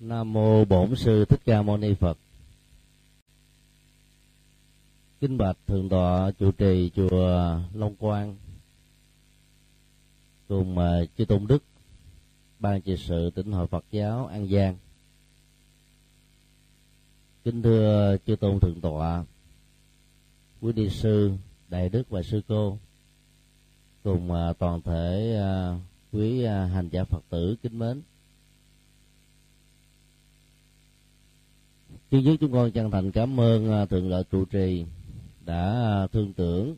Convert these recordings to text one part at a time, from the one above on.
Nam mô Bổn sư Thích Ca Mâu Ni Phật. Kính bạch thượng tọa chủ trì chùa Long Quang cùng chư tôn đức ban trị sự tỉnh hội Phật giáo An Giang. Kính thưa chư tôn thượng tọa, quý ni sư, đại đức và sư cô cùng toàn thể à, quý à, hành giả Phật tử kính mến. Trước nhất chúng con chân thành cảm ơn à, thượng lợi trụ trì đã à, thương tưởng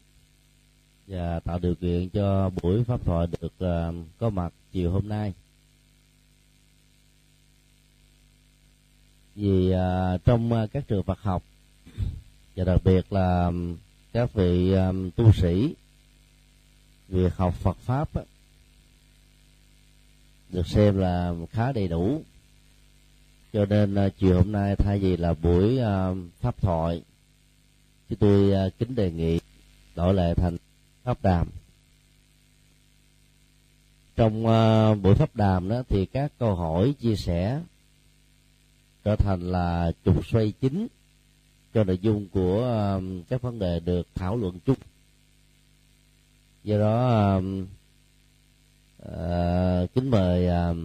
và tạo điều kiện cho buổi pháp thoại được à, có mặt chiều hôm nay. Vì trong các trường Phật học và đặc biệt là các vị tu sĩ việc học Phật pháp được xem là khá đầy đủ cho nên uh, chiều hôm nay thay vì là buổi uh, pháp thoại chúng tôi uh, kính đề nghị đổi lại thành pháp đàm. Trong uh, buổi pháp đàm đó thì các câu hỏi chia sẻ trở thành là trục xoay chính cho nội dung của uh, các vấn đề được thảo luận chung. Do đó uh, uh, kính mời uh,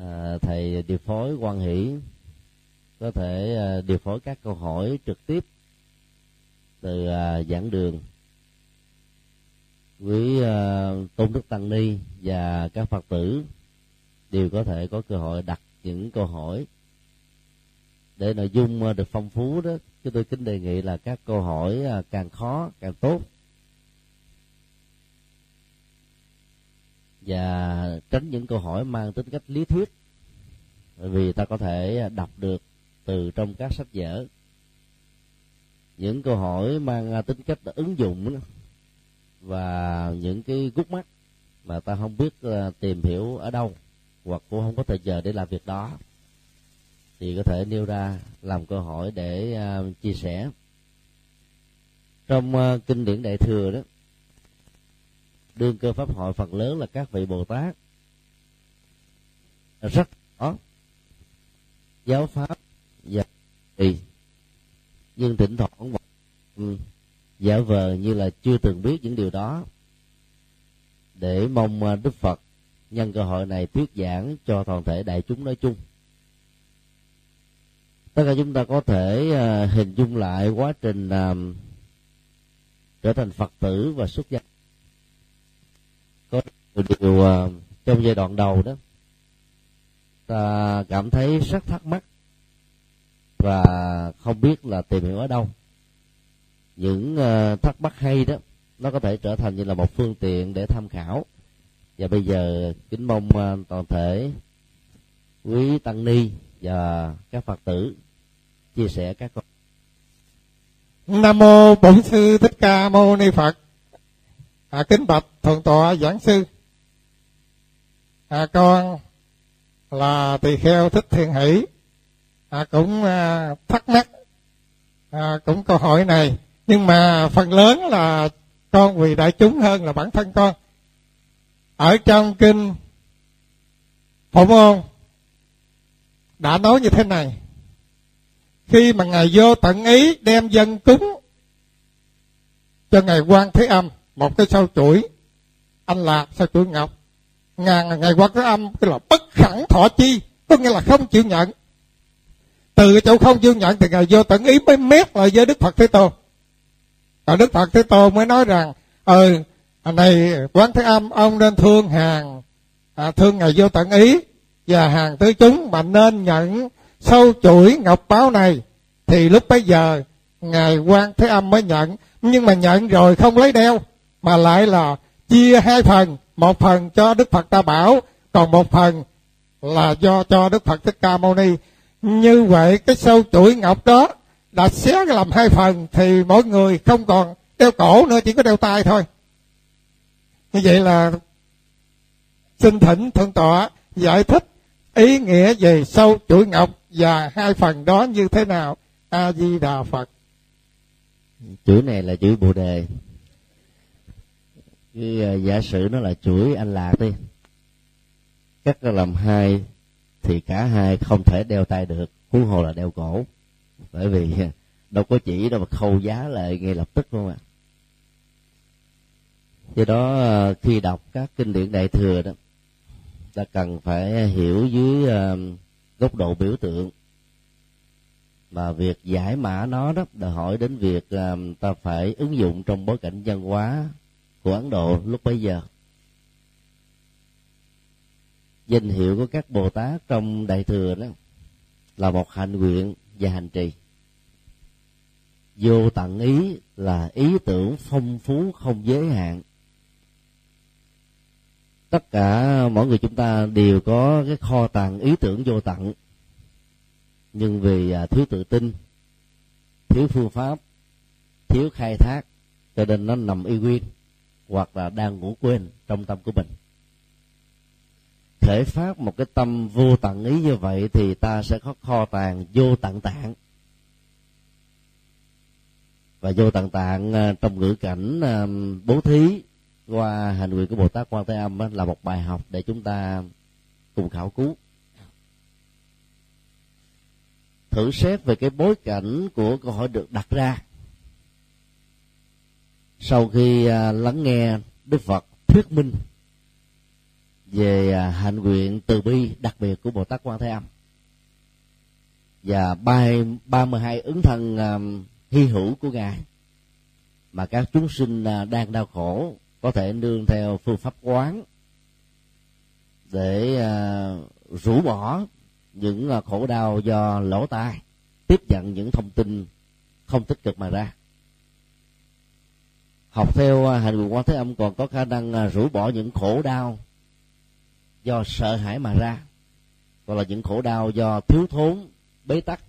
À, thầy điều phối quan hỷ có thể à, điều phối các câu hỏi trực tiếp từ à, giảng đường quý tôn đức tăng ni và các phật tử đều có thể có cơ hội đặt những câu hỏi để nội dung được phong phú đó. Chúng tôi kính đề nghị là các câu hỏi càng khó, càng tốt. Và tránh những câu hỏi mang tính cách lý thuyết bởi vì ta có thể đọc được từ trong các sách vở. Những câu hỏi mang tính cách ứng dụng và những cái gút mắt mà ta không biết ờ, tìm hiểu ở đâu, hoặc cũng không có thời giờ để làm việc đó, thì có thể nêu ra làm câu hỏi để ờ, chia sẻ. Trong ờ, kinh điển đại thừa đó đương cơ pháp hội phần lớn là các vị bồ tát. Rất rõ giáo pháp và thì nhưng thỉnh thoảng một giả vờ như là chưa từng biết những điều đó. Để mong à, đức phật nhân cơ hội này thuyết giảng cho toàn thể đại chúng nói chung. Tất cả chúng ta có thể à, hình dung lại quá trình à, trở thành phật tử và xuất gia có điều ờ, trong giai đoạn đầu đó, ta cảm thấy rất thắc mắc và không biết là tìm hiểu ở đâu. Những ờ, thắc mắc hay đó, nó có thể trở thành như là một phương tiện để tham khảo. Và bây giờ, kính mong ờ, toàn thể quý tăng ni và các phật tử chia sẻ các con. Nam mô bổn sư thích ca mâu ni phật à, kính bạch thượng tọa giảng sư. À, con là tỳ kheo thích thiện hỷ. À, cũng à, thắc mắc à, cũng câu hỏi này. Nhưng mà phần lớn là con vì đại chúng hơn là bản thân con. Ở trong kinh phổ môn đã nói như thế này. Khi mà ngài vô tận ý đem dân cúng cho ngài quan thế âm một cái sao chuỗi anh lạc sao chuỗi ngọc? Ngàn ngày quan thế âm cái là bất khẳng thọ chi có nghĩa là không chịu nhận. Từ chỗ không chịu nhận thì ngài vô tận ý mới mét lại với đức phật thế tôn. Rồi đức phật thế tôn mới nói rằng ừ này quán thế âm ông nên thương hàng. À, thương ngài vô tận ý và hàng tứ chúng mà nên nhận sâu chuỗi ngọc báo này. Thì lúc bấy giờ ngài quan thế âm mới nhận nhưng mà nhận rồi không lấy đeo mà lại là chia hai phần. Một phần cho đức phật ta bảo, còn một phần là do cho đức phật thích ca mâu ni. Như vậy, cái sâu chuỗi ngọc đó đã xé làm hai phần, thì mỗi người không còn đeo cổ nữa, chỉ có đeo tay thôi. Như vậy là xin thỉnh thượng tọa giải thích ý nghĩa về sâu chuỗi ngọc và hai phần đó như thế nào. A di đà phật. Chữ này là chữ bồ đề cái ờ, giả sử nó là chuỗi anh lạc đi cắt ra làm hai, thì cả hai không thể đeo tay được, huống hồ là đeo cổ. Bởi vì ờ, đâu có chỉ đâu mà khâu giá lại ngay lập tức không ạ. Do đó ờ, khi đọc các kinh điển đại thừa đó, ta cần phải hiểu dưới góc độ biểu tượng. Mà việc giải mã nó đó, đòi hỏi đến việc ta phải ứng dụng trong bối cảnh văn hóa của ấn độ lúc bấy giờ. Danh hiệu của các bồ tát trong đại thừa đó là một hành nguyện và hành trì. Vô tận ý là ý tưởng phong phú không giới hạn. Tất cả mỗi người chúng ta đều có cái kho tàng ý tưởng vô tận. Nhưng vì à, thiếu tự tin, thiếu phương pháp, thiếu khai thác, cho nên nó nằm y nguyên hoặc là đang ngủ quên trong tâm của mình. Khởi phát một cái tâm vô tận ý như vậy thì ta sẽ có kho tàng vô tận tạng. Và vô tận tạng à, trong ngữ cảnh à, bố thí qua hành nguyện của bồ tát quan thế âm là một bài học để chúng ta cùng khảo cứu. Thử xét về cái bối cảnh của câu hỏi được đặt ra sau khi à, lắng nghe đức phật thuyết minh về à, hạnh nguyện từ bi đặc biệt của bồ tát quan thế âm và ba mươi hai ứng thân à, hy hữu của ngài mà các chúng sinh đang đau khổ có thể nương theo phương pháp quán để rũ bỏ những khổ đau do lỗ tai, tiếp nhận những thông tin không tích cực mà ra học theo à, hành nguyện quan thế âm còn có khả năng à, rũ bỏ những khổ đau do sợ hãi mà ra. Hoặc là những khổ đau do thiếu thốn, bế tắc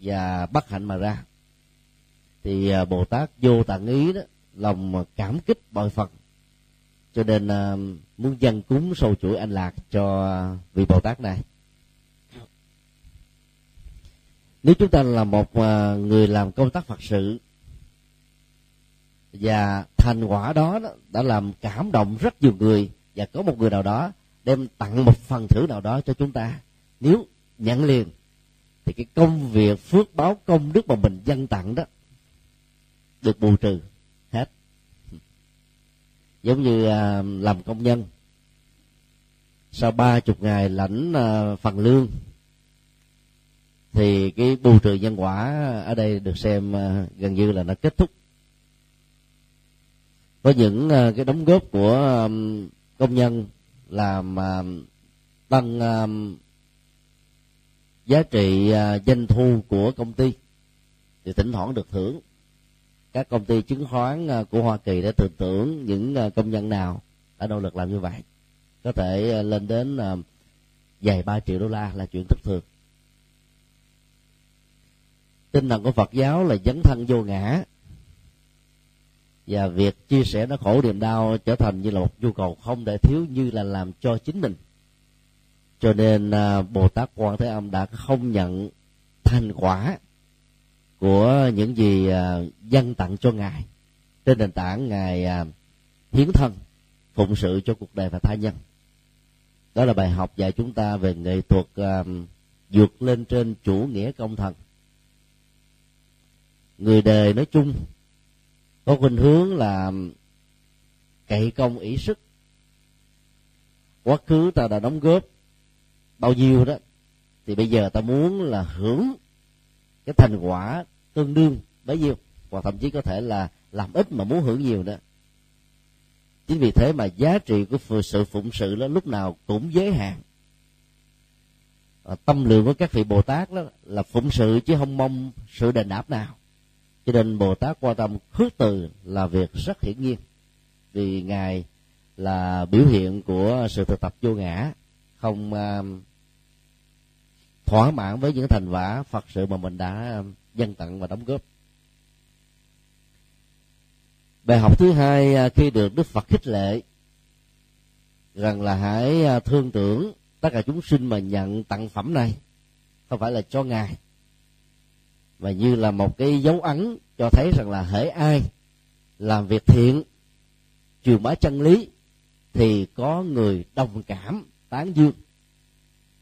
và bất hạnh mà ra. Thì à, bồ tát vô tạng ý đó, lòng cảm kích bội phật. Cho nên muốn dân cúng sâu chuỗi anh lạc cho vị bồ tát này. Nếu chúng ta là một người làm công tác phật sự và thành quả đó, đã làm cảm động rất nhiều người. Và có một người nào đó đem tặng một phần thưởng nào đó cho chúng ta. Nếu nhận liền thì cái công việc phước báo công đức mà mình dân tặng đó được bù trừ hết. Giống như à, làm công nhân. Sau ba chục ngày lãnh à, phần lương thì cái bù trừ nhân quả ở đây được xem à, gần như là nó kết thúc có những ờ, cái đóng góp của công nhân làm tăng giá trị ờ, doanh thu của công ty. Thì thỉnh thoảng được thưởng. Các công ty chứng khoán ờ, của Hoa Kỳ đã tưởng tưởng những công nhân nào đã nỗ lực làm như vậy. Có thể lên đến vài ba triệu đô la là chuyện thất thường. Tinh thần của Phật giáo là dấn thân vô ngã và việc chia sẻ nó khổ niềm đau trở thành như là một nhu cầu không thể thiếu như là làm cho chính mình. Cho nên à, bồ tát quan thế âm đã không nhận thành quả của những gì à, dân tặng cho ngài. Trên nền tảng ngài à, hiến thân, phụng sự cho cuộc đời và tha nhân. Đó là bài học dạy chúng ta về nghệ thuật vượt lên trên chủ nghĩa công thần. Người đời nói chung có khuynh hướng là cậy công ý sức. Quá khứ ta đã đóng góp bao nhiêu đó, thì bây giờ ta muốn là hưởng cái thành quả tương đương bấy nhiêu, hoặc thậm chí có thể là làm ít mà muốn hưởng nhiều nữa chính vì thế mà giá trị của sự phụng sự đó lúc nào cũng giới hạn. Tâm lượng của các vị bồ tát đó là phụng sự chứ không mong sự đền đáp nào cho nên bồ tát quan tâm khước từ là việc rất hiển nhiên. Vì ngài là biểu hiện của sự thực tập vô ngã không uh, thỏa mãn với những thành quả phật sự mà mình đã à, dân tặng và đóng góp. Bài học thứ hai à, khi được đức phật khích lệ rằng là hãy thương tưởng tất cả chúng sinh mà nhận tặng phẩm này không phải là cho ngài và như là một cái dấu ấn cho thấy rằng là hễ ai làm việc thiện truyền bá chân lý thì có người đồng cảm tán dương.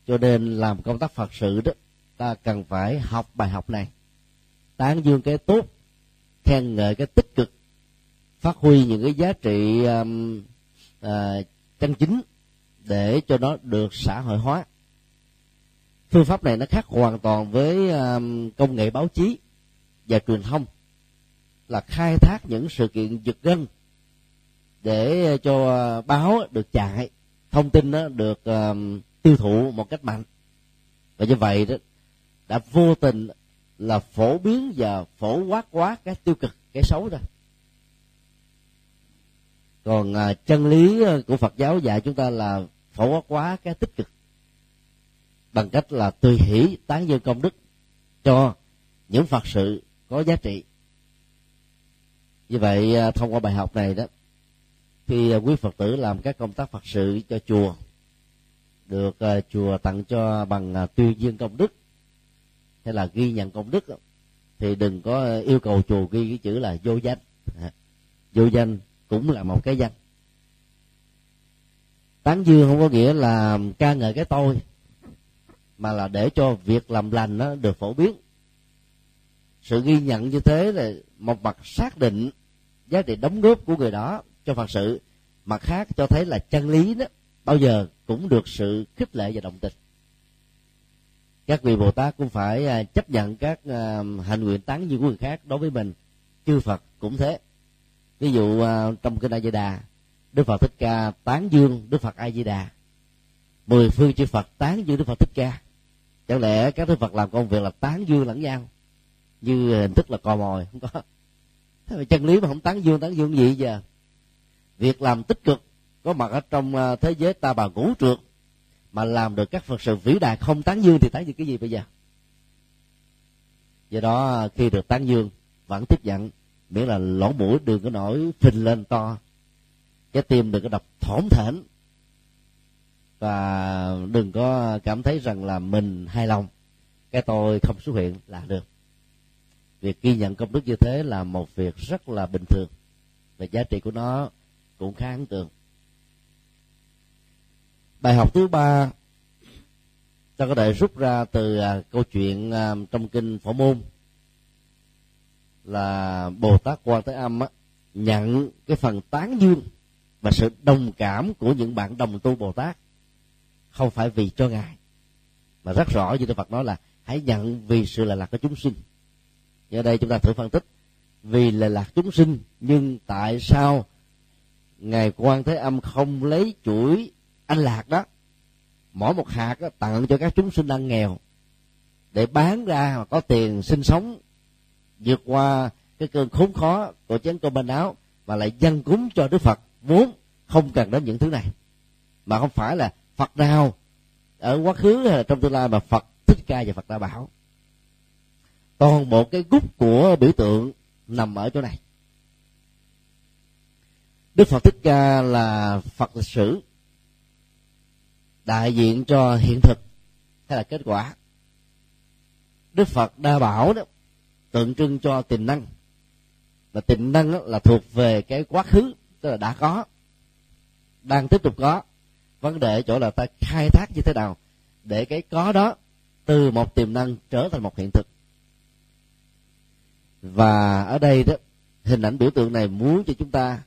Cho nên làm công tác phật sự đó ta cần phải học bài học này. Tán dương cái tốt khen ngợi cái tích cực phát huy những cái giá trị um, uh, chân chính để cho nó được xã hội hóa phương pháp này nó khác hoàn toàn với um, công nghệ báo chí và truyền thông, là khai thác những sự kiện giật gân để cho báo được chạy, thông tin nó được um, tiêu thụ một cách mạnh. Và như vậy đó, đã vô tình là phổ biến và phổ quát quá cái tiêu cực, cái xấu rồi. Còn à, chân lý của phật giáo dạy chúng ta là phổ quát quá cái tích cực bằng cách là tùy hỷ tán dương công đức cho những phật sự có giá trị. Như vậy à, thông qua bài học này đó khi à, quý phật tử làm các công tác phật sự cho chùa, được à, chùa tặng cho bằng tuyên dương công đức, hay là ghi nhận công đức thì đừng có yêu cầu chùa ghi cái chữ là vô danh. Vô danh cũng là một cái danh. Tán dương không có nghĩa là ca ngợi cái tôi mà là để cho việc làm lành nó được phổ biến. Sự ghi nhận như thế là một mặt xác định giá trị đóng góp của người đó cho phật sự, mặt khác cho thấy là chân lý đó bao giờ cũng được sự khích lệ và động tình. Các vị bồ tát cũng phải à, chấp nhận các à, hành nguyện tán như của người khác đối với mình. Chư phật cũng thế. Ví dụ à, trong kinh a di đà, đức phật thích ca tán dương đức phật a di đà. Mười phương chư phật tán dương đức phật thích ca chẳng lẽ các đức phật làm công việc là tán dương lẫn nhau? Như hình thức là cò mồi, không có. Thế mà chân lý mà không tán dương tán dương gì giờ? Việc làm tích cực có mặt ở trong à, thế giới ta bà ngũ trượt mà làm được các phật sự vĩ đại không tán dương thì tán dương cái gì bây giờ? Do đó à, khi được tán dương, vẫn tiếp nhận, miễn là lỗ mũi đừng có nổi phình lên to cái tim đừng có đập thổn thển và đừng có cảm thấy rằng là mình hài lòng. Cái tôi không xuất hiện là được. Việc ghi nhận công đức như thế là một việc rất là bình thường. Và giá trị của nó cũng khá ấn tượng. Bài học thứ ba ta có thể rút ra từ à, câu chuyện à, trong kinh phổ môn. Là bồ tát quan thế âm á, nhận cái phần tán dương và sự đồng cảm của những bạn đồng tu bồ tát không phải vì cho ngài mà rất rõ như đức phật nói là hãy nhận vì sự là lạc của chúng sinh. Ở đây chúng ta thử phân tích. Vì là lạc chúng sinh nhưng tại sao ngài quan thế âm không lấy chuỗi anh lạc đó? Mỗi một hạt đó, tặng cho các chúng sinh đang nghèo để bán ra mà có tiền sinh sống vượt qua cái cơn khốn khó của chén cơm bên áo và lại dân cúng cho đức phật. Vốn không cần đến những thứ này mà không phải là phật nào ở quá khứ hay là trong tương lai mà phật thích ca và phật đã bảo. Toàn bộ cái gút của biểu tượng nằm ở chỗ này. Đức phật thích ca là phật lịch sử đại diện cho hiện thực hay là kết quả. Đức phật đa bảo đó tượng trưng cho tiềm năng. Và tiềm năng đó là thuộc về cái quá khứ, tức là đã có, đang tiếp tục có vấn đề chỗ là ta khai thác như thế nào để cái có đó từ một tiềm năng trở thành một hiện thực. Và ở đây đó hình ảnh biểu tượng này muốn cho chúng ta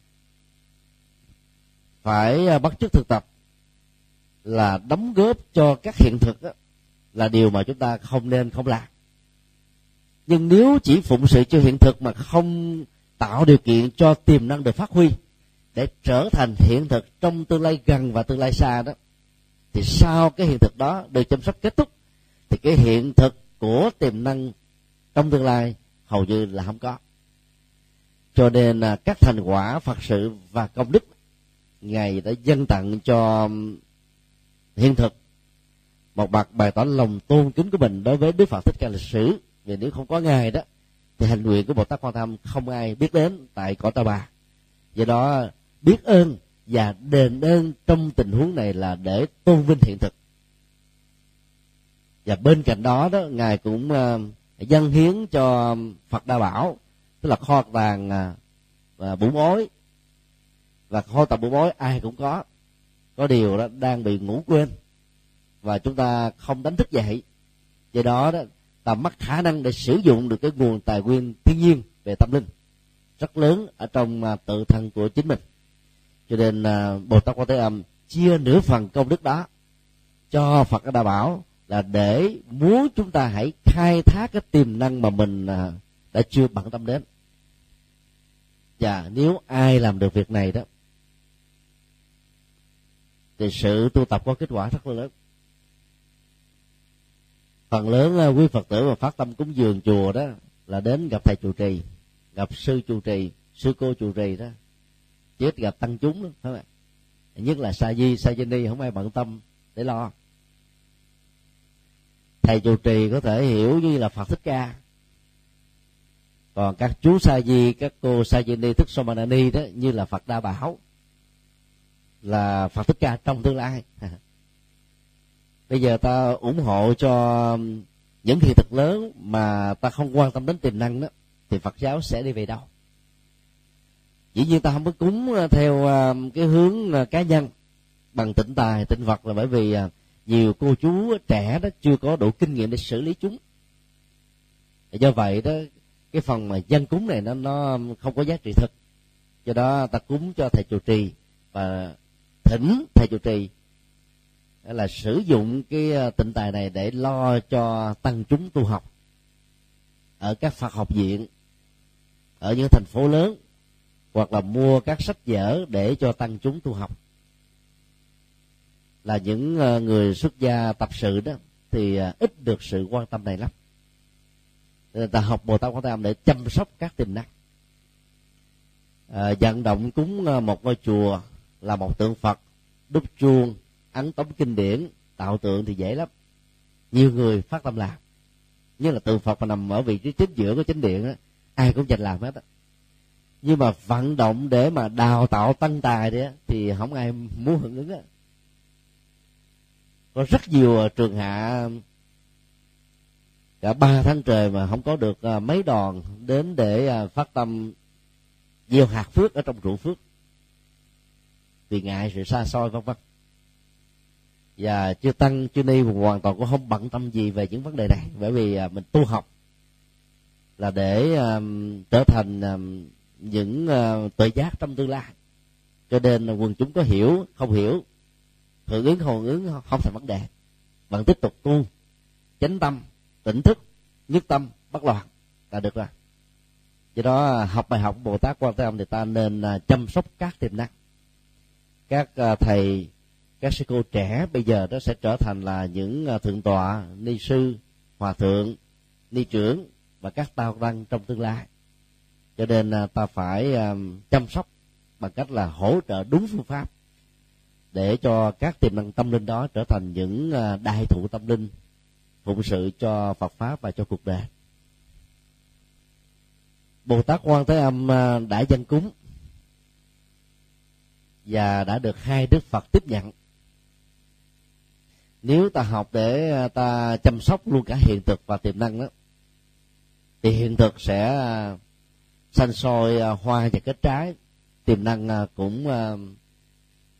phải à, bắt chước thực tập là đóng góp cho các hiện thực đó, là điều mà chúng ta không nên không làm. Nhưng nếu chỉ phụng sự cho hiện thực mà không tạo điều kiện cho tiềm năng được phát huy để trở thành hiện thực trong tương lai gần và tương lai xa đó, thì sau cái hiện thực đó được chăm sóc kết thúc, thì cái hiện thực của tiềm năng trong tương lai hầu như là không có. Cho nên là các thành quả phật sự và công đức ngài đã dâng tặng cho hiện thực một bậc bày tỏ lòng tôn kính của mình đối với đức phật thích ca lịch sử. Vì nếu không có ngài đó, thì hành nguyện của bồ tát quan tham không ai biết đến tại cõi ta bà. Do đó biết ơn và đền ơn trong tình huống này là để tôn vinh hiện thực. Và bên cạnh đó đó ngài cũng uh, dâng hiến cho phật đa bảo tức là kho tàng à, uh, và bủ mối và kho tàng bủ mối ai cũng có. Có điều đó đang bị ngủ quên và chúng ta không đánh thức dậy. Do đó đó ta mất khả năng để sử dụng được cái nguồn tài nguyên thiên nhiên về tâm linh rất lớn ở trong à, tự thân của chính mình cho nên à, bồ tát quan thế âm chia nửa phần công đức đó cho phật đã bảo là để muốn chúng ta hãy khai thác cái tiềm năng mà mình à, đã chưa bận tâm đến. Và nếu ai làm được việc này đó, thì sự tu tập có kết quả rất là lớn. Phần lớn à, quý phật tử mà phát tâm cúng dường chùa đó là đến gặp thầy trụ trì, gặp sư trụ trì, sư cô trụ trì đó chết gặp tăng chúng đó, phải không nhất là sa di sa di ni, không ai bận tâm để lo. Thầy trụ trì có thể hiểu như là phật thích ca. Còn các chú sa di, các cô sa di ni thức somanani đó, như là phật đa bảo là phật thích ca trong tương lai. Bây giờ ta ủng hộ cho những hiện thực lớn mà ta không quan tâm đến tiềm năng đó, thì phật giáo sẽ đi về đâu? Dĩ nhiên ta không có cúng ờ, theo ờ, cái hướng ờ, cá nhân bằng tịnh tài tịnh vật là bởi vì nhiều cô chú trẻ đó chưa có đủ kinh nghiệm để xử lý chúng. Do vậy đó, cái phần mà dân cúng này nó nó không có giá trị thực do đó ta cúng cho thầy chủ trì và thỉnh thầy chủ trì là sử dụng cái tịnh tài này để lo cho tăng chúng tu học ở các phật học viện ở những thành phố lớn hoặc là mua các sách vở để cho tăng chúng tu học. Là những ờ, người xuất gia tập sự đó thì ờ, ít được sự quan tâm này lắm. Người ta học bồ tát quan tâm để chăm sóc các tiềm năng. À, vận động cúng một ngôi chùa là một tượng phật đúc chuông ấn tống kinh điển tạo tượng thì dễ lắm. Nhiều người phát tâm làm. Như là tượng phật mà nằm ở vị trí chính giữa của chính điện đó, ai cũng dành làm hết á nhưng mà vận động để mà đào tạo tăng tài đấy thì không ai muốn hưởng ứng á. Có rất nhiều à, trường hạ cả ba tháng trời mà không có được à, mấy đòn đến để à, phát tâm gieo hạt phước ở trong ruộng phước. Vì ngại sự xa xôi vân vân. Và chưa tăng chưa ni hoàn toàn cũng không bận tâm gì về những vấn đề này. Bởi vì mình tu học là để um, trở thành um, những ờ, uh, tuệ giác trong tương lai. Cho nên là quần chúng có hiểu không hiểu hưởng ứng hồn ứng không thành vấn đề. Bạn tiếp tục tu chánh tâm tỉnh thức nhất tâm bất loạn là được rồi. Do đó à, học bài học bồ tát quan tâm thì ta nên uh, chăm sóc các tiềm năng. Các uh, thầy các sư cô trẻ bây giờ đó sẽ trở thành là những thượng tọa ni sư hòa thượng ni trưởng và các tao tăng trong tương lai cho nên à, ta phải à, chăm sóc bằng cách là hỗ trợ đúng phương pháp để cho các tiềm năng tâm linh đó trở thành những à, đại thụ tâm linh, phụng sự cho Phật pháp và cho cuộc đời. Bồ Tát Quan Thế Âm đã dân cúng và đã được hai Đức Phật tiếp nhận. Nếu ta học để ta chăm sóc luôn cả hiện thực và tiềm năng đó thì hiện thực sẽ à, xanh sôi hoa và kết trái tiềm năng à, cũng à,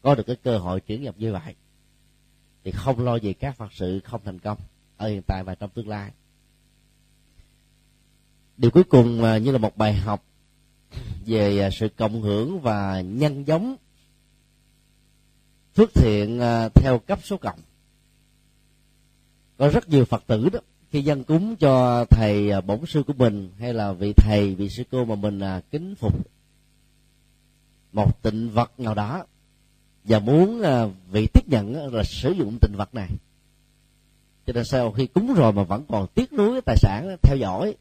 có được cái cơ hội chuyển nhập như vậy. Thì không lo gì các phật sự không thành công ở hiện tại và trong tương lai. Điều cuối cùng à, như là một bài học về sự cộng hưởng và nhân giống phước thiện theo cấp số cộng. Có rất nhiều phật tử đó khi dân cúng cho thầy à, bổn sư của mình hay là vị thầy, vị sư cô mà mình à, kính phục một tịnh vật nào đó và muốn à, vị tiếp nhận là sử dụng tịnh vật này. Cho nên sau khi cúng rồi mà vẫn còn tiếc nuối tài sản theo dõi,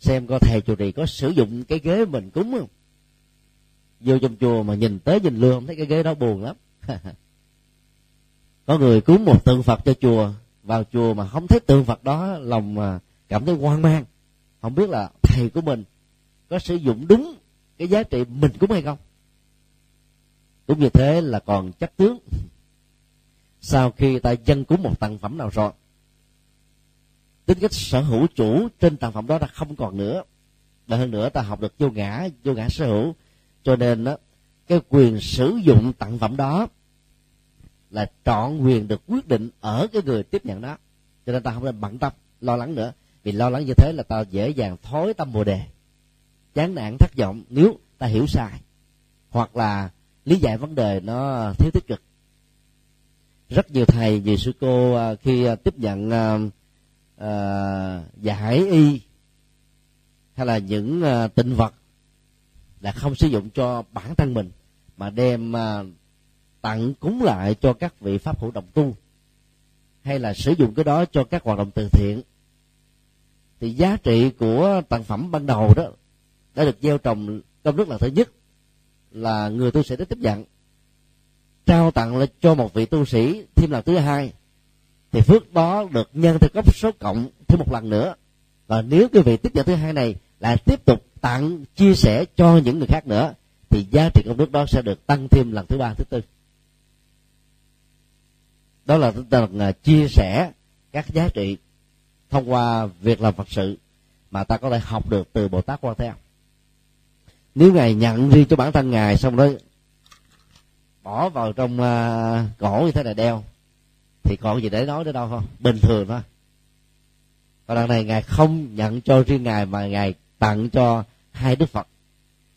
xem coi thầy chùa trì có sử dụng cái ghế mình cúng không. Vô trong chùa mà nhìn tới nhìn luôn không thấy cái ghế đó buồn lắm. Có người cúng một tượng phật cho chùa vào chùa mà không thấy tượng phật đó, lòng cảm thấy hoang mang. Không biết là thầy của mình có sử dụng đúng cái giá trị mình cũng hay không? Cũng như thế là còn chắc tướng. Sau khi ta dân cúng một tặng phẩm nào rồi, tính cách sở hữu chủ trên tặng phẩm đó đã không còn nữa. Và hơn nữa ta học được vô ngã vô ngã sở hữu. Cho nên đó cái quyền sử dụng tặng phẩm đó là trọn quyền được quyết định ở cái người tiếp nhận đó. Cho nên ta không nên bận tâm lo lắng nữa. Vì lo lắng như thế là ta dễ dàng thối tâm bồ đề. Chán nản thất vọng nếu ta hiểu sai. Hoặc là lý giải vấn đề nó thiếu tích cực. Rất nhiều thầy nhiều sư cô à, khi à, tiếp nhận à, uh, giải y hay là những uh, tịnh vật là không sử dụng cho bản thân mình mà đem uh, tặng cúng lại cho các vị pháp hữu đồng tu, hay là sử dụng cái đó cho các hoạt động từ thiện. Thì giá trị của tặng phẩm ban đầu đó đã được gieo trồng công đức là thứ nhất là người tu sĩ đã tiếp nhận. Trao tặng lại cho một vị tu sĩ thêm lần thứ hai, thì phước đó được nhân theo cấp số cộng thêm một lần nữa. Và nếu cái vị tiếp nhận thứ hai này lại tiếp tục tặng, chia sẻ cho những người khác nữa, thì giá trị công đức đó sẽ được tăng thêm lần thứ ba, thứ tư đó là tinh thần à, chia sẻ các giá trị thông qua việc làm phật sự mà ta có thể học được từ bồ tát quan theo nếu ngài nhận riêng cho bản thân ngài xong đó bỏ vào trong à, uh, cổ như thế này đeo thì còn gì để nói nữa đâu không? Bình thường thôi. Còn lần này ngài không nhận cho riêng ngài mà ngài tặng cho hai đức phật.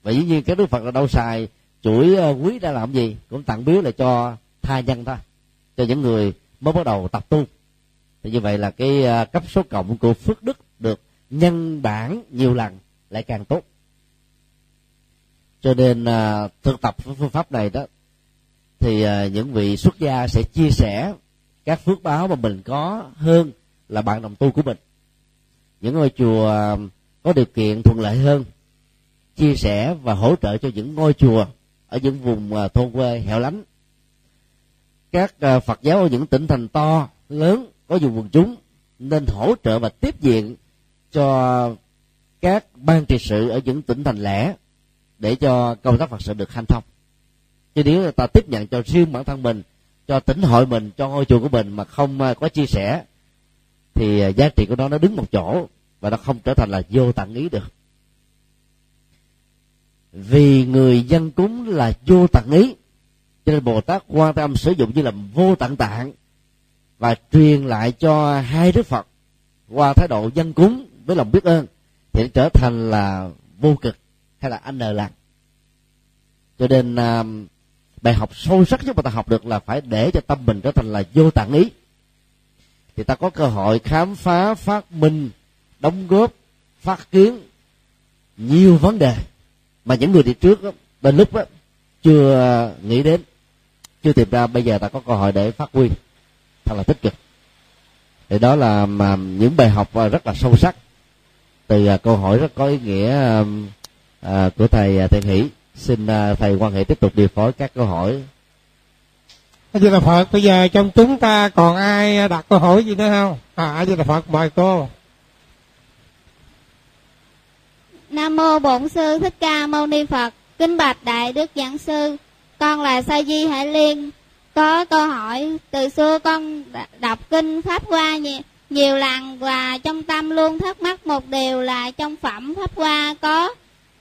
Và dĩ nhiên cái đức phật là đâu xài chuỗi uh, quý đã làm gì cũng tặng biếu là cho tha nhân thôi cho những người mới bắt đầu tập tu. Thì như vậy là cái à, cấp số cộng của phước đức được nhân bản nhiều lần lại càng tốt. Cho nên à, thực tập phương pháp này đó, thì à, những vị xuất gia sẽ chia sẻ các phước báo mà mình có hơn là bạn đồng tu của mình. Những ngôi chùa có điều kiện thuận lợi hơn, chia sẻ và hỗ trợ cho những ngôi chùa ở những vùng thôn quê hẻo lánh các ờ, phật giáo ở những tỉnh thành to, lớn, có dùng quần chúng, nên hỗ trợ và tiếp diện cho các ban trị sự ở những tỉnh thành lẻ để cho công tác phật sự được hanh thông. Chứ nếu ta tiếp nhận cho riêng bản thân mình, cho tỉnh hội mình, cho ngôi chùa của mình mà không ờ, có chia sẻ, thì ờ, giá trị của nó nó đứng một chỗ và nó không trở thành là vô tặng ý được. Vì người dân cúng là vô tặng ý cho nên bồ tát quan tâm sử dụng như là vô tận tạng và truyền lại cho hai đức phật qua thái độ dân cúng với lòng biết ơn thì trở thành là vô cực hay là anh lặng cho nên à, bài học sâu sắc nhất mà ta học được là phải để cho tâm mình trở thành là vô tạng ý. Thì ta có cơ hội khám phá phát minh đóng góp phát kiến nhiều vấn đề mà những người đi trước đó, bên lúc đó, chưa nghĩ đến chưa tìm ra bây giờ ta có cơ hội để phát huy. Thật là tích cực. Thì đó là mà những bài học rất là sâu sắc. Từ à, câu hỏi rất có ý nghĩa à, của thầy à, thiện hỷ. Xin à, thầy quan hệ tiếp tục điều phối các câu hỏi. A di đà phật bây giờ trong chúng ta còn ai đặt câu hỏi gì nữa không? À a di đà phật mời cô. Nam mô bổn sư thích ca mâu ni phật. Kính bạch đại đức giảng sư con là sa di hải liên. Có câu hỏi từ xưa con đọc kinh pháp hoa nhiều, nhiều lần và trong tâm luôn thắc mắc một điều là trong phẩm pháp hoa có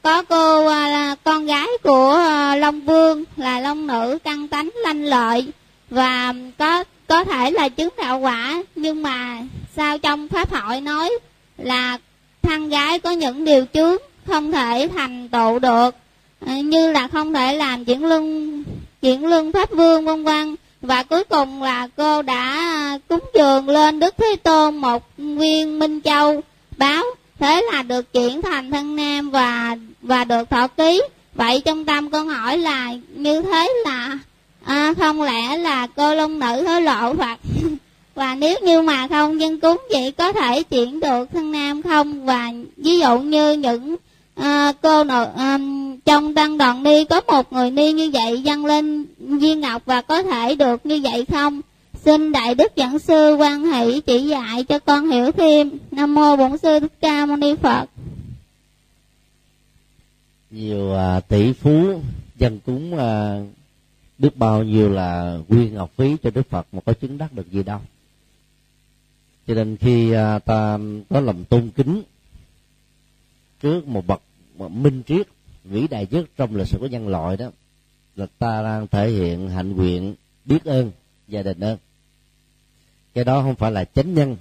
có cô à, là con gái của à, long vương là long nữ căn tánh lanh lợi. Và có có thể là chứng đạo quả nhưng mà sao trong pháp hội nói là thân gái có những điều chướng không thể thành tựu được? Ờ, như là không thể làm chuyển luân chuyển luân pháp vương vân vân. Và cuối cùng là cô đã à, cúng dường lên đức thế tôn một viên minh châu. Báo thế là được chuyển thành thân nam và và được thọ ký. Vậy trong tâm con hỏi là như thế là à, không lẽ là cô long nữ hối lộ phật và nếu như mà không dân cúng vậy có thể chuyển được thân nam không? Và ví dụ như những à, cô nội à, trong tăng đoàn ni có một người ni như vậy dâng lên viên ngọc và có thể được như vậy không? Xin đại đức giảng sư quan hỷ chỉ dạy cho con hiểu thêm. Nam mô bổn sư thích ca mâu ni phật. Nhiều à, tỷ phú dân cúng à, biết bao nhiêu là quyên ngọc phí cho đức phật mà có chứng đắc được gì đâu. Cho nên khi à, ta có lòng tôn kính trước một bậc minh triết, vĩ đại nhất trong lịch sử của nhân loại đó, là ta đang thể hiện hạnh nguyện biết ơn gia đình ơn. Cái đó không phải là chánh nhân,